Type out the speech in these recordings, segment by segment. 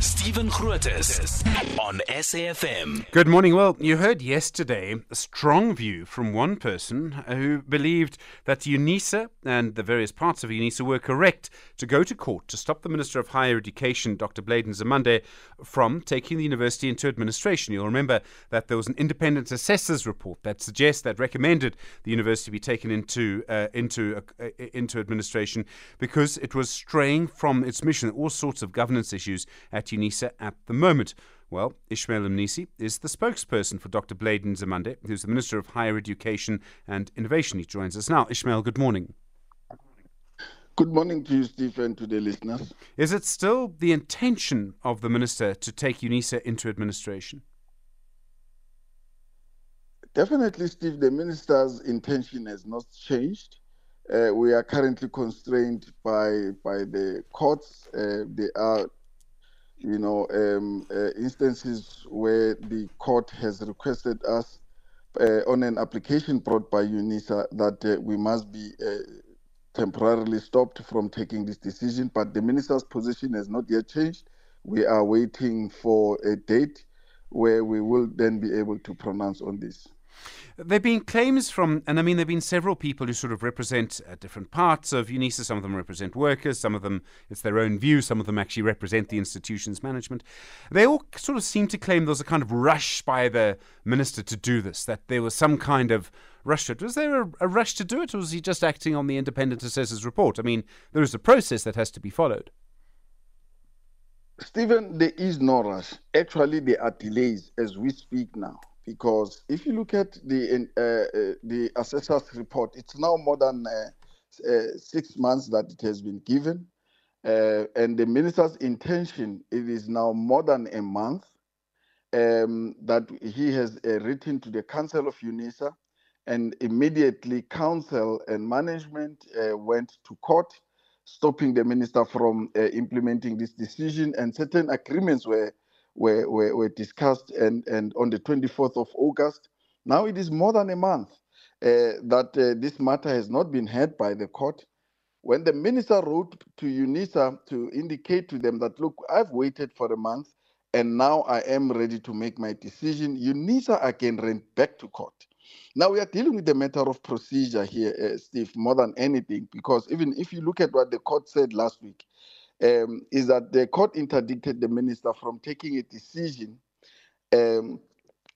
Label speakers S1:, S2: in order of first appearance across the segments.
S1: Stephen Grootes on SAFM.
S2: Good morning. Well, you heard yesterday a strong view from one person who believed that UNISA and the various parts of UNISA were correct to go to court to stop the Minister of Higher Education, Dr. Blade Nzimande, from taking the university into administration. You'll remember that there was an independent assessor's report that suggests that recommended the university be taken into uh, into uh, into administration because it was straying from its mission, all sorts of governance issues at UNISA at the moment. Well, Ishmael Mnisi is the spokesperson for Dr. Blade Nzimande, who's the Minister of Higher Education and Innovation. He joins us now. Ishmael, good morning.
S3: Good morning to you, Steve, and to the listeners.
S2: Is it still the intention of the Minister to take UNISA into administration?
S3: Definitely, Steve, the Minister's intention has not changed. Uh, we are currently constrained by by the courts. Uh, there are you know, um, uh, instances where the court has requested us uh, on an application brought by UNISA that uh, we must be uh, temporarily stopped from taking this decision. But the minister's position has not yet changed. We are waiting for a date where we will then be able to pronounce on this.
S2: There have been claims from, and I mean, there have been several people who sort of represent uh, different parts of UNISA. Some of them represent workers, some of them, it's their own view, some of them actually represent the institution's management. They all sort of seem to claim there was a kind of rush by the minister to do this, that there was some kind of rush. Was there a, a rush to do it, or was he just acting on the independent assessor's report? I mean, there is a process that has to be followed.
S3: Stephen, there is no rush. Actually, there are delays as we speak now because if you look at the uh, uh, the assessor's report, it's now more than uh, uh six months that it has been given, uh, and the minister's intention it is now more than a month um, that he has uh, written to the council of UNISA, and immediately council and management went to court, stopping the minister from implementing this decision, and certain agreements were were, were, were discussed and, and on the 24th of August. Now it is more than a month uh, that uh, this matter has not been heard by the court. When the minister wrote to UNISA to indicate to them that, look, I've waited for a month and now I am ready to make my decision, UNISA again ran back to court. Now we are dealing with the matter of procedure here, uh, Steve, more than anything, because even if you look at what the court said last week, um, is that the court interdicted the minister from taking a decision um,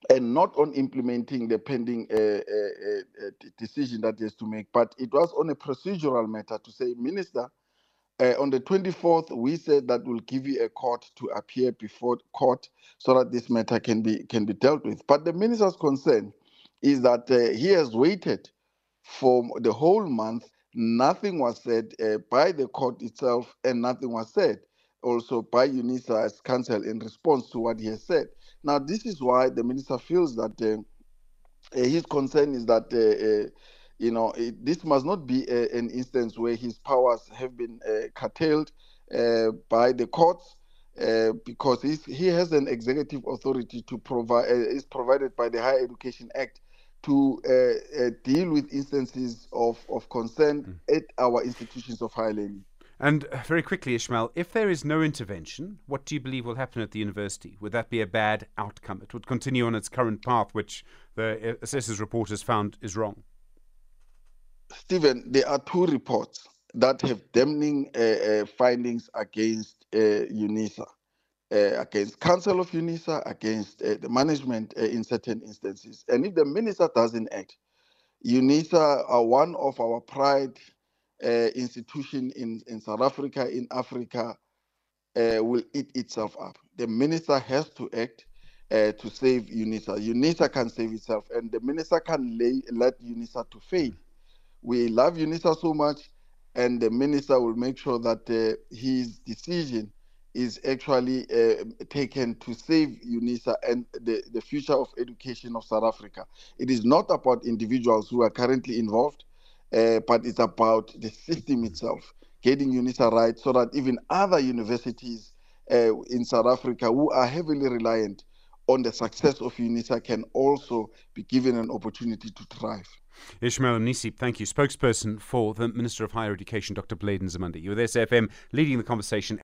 S3: and not on implementing the pending uh, uh, uh, decision that he has to make, but it was on a procedural matter to say, Minister, uh, on the 24th, we said that we'll give you a court to appear before court so that this matter can be can be dealt with. But the minister's concern is that uh, he has waited for the whole month Nothing was said uh, by the court itself, and nothing was said also by UNISA as counsel in response to what he has said. Now, this is why the minister feels that uh, uh his concern is that. Uh, uh, you know, it, this must not be a, an instance where his powers have been uh, curtailed by the courts, because he has an executive authority to provide is provided by the Higher Education Act to uh, uh, deal with instances of, of concern mm. at our institutions of higher learning.
S2: And very quickly, Ishmael, if there is no intervention, what do you believe will happen at the university? Would that be a bad outcome? It would continue on its current path, which the uh, assessor's report has found is wrong.
S3: Stephen, there are two reports that have damning uh, uh, findings against uh, UNISA uh, against Council of UNISA, against uh, the management uh, in certain instances. And if the minister doesn't act, UNISA are one of our pride uh, institution in, in South Africa, in Africa, uh, will eat itself up. The minister has to act uh, to save UNISA. UNISA can save itself, and the minister can lay, let UNISA to fail. We love UNISA so much, and the minister will make sure that his decision is actually uh, taken to save UNISA and the, the future of education of South Africa. It is not about individuals who are currently involved, uh, but it's about the system itself, getting UNISA right so that even other universities uh, in South Africa who are heavily reliant on the success of UNISA can also be given an opportunity to thrive.
S2: Ishmael Mnisi, thank you. Spokesperson for the Minister of Higher Education, Dr. Blade Nzimande. You with SAFM leading the conversation.